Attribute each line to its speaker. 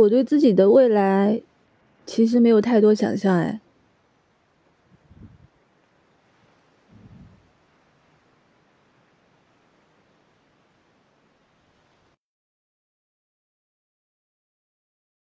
Speaker 1: 我对自己的未来其实没有太多想象，哎，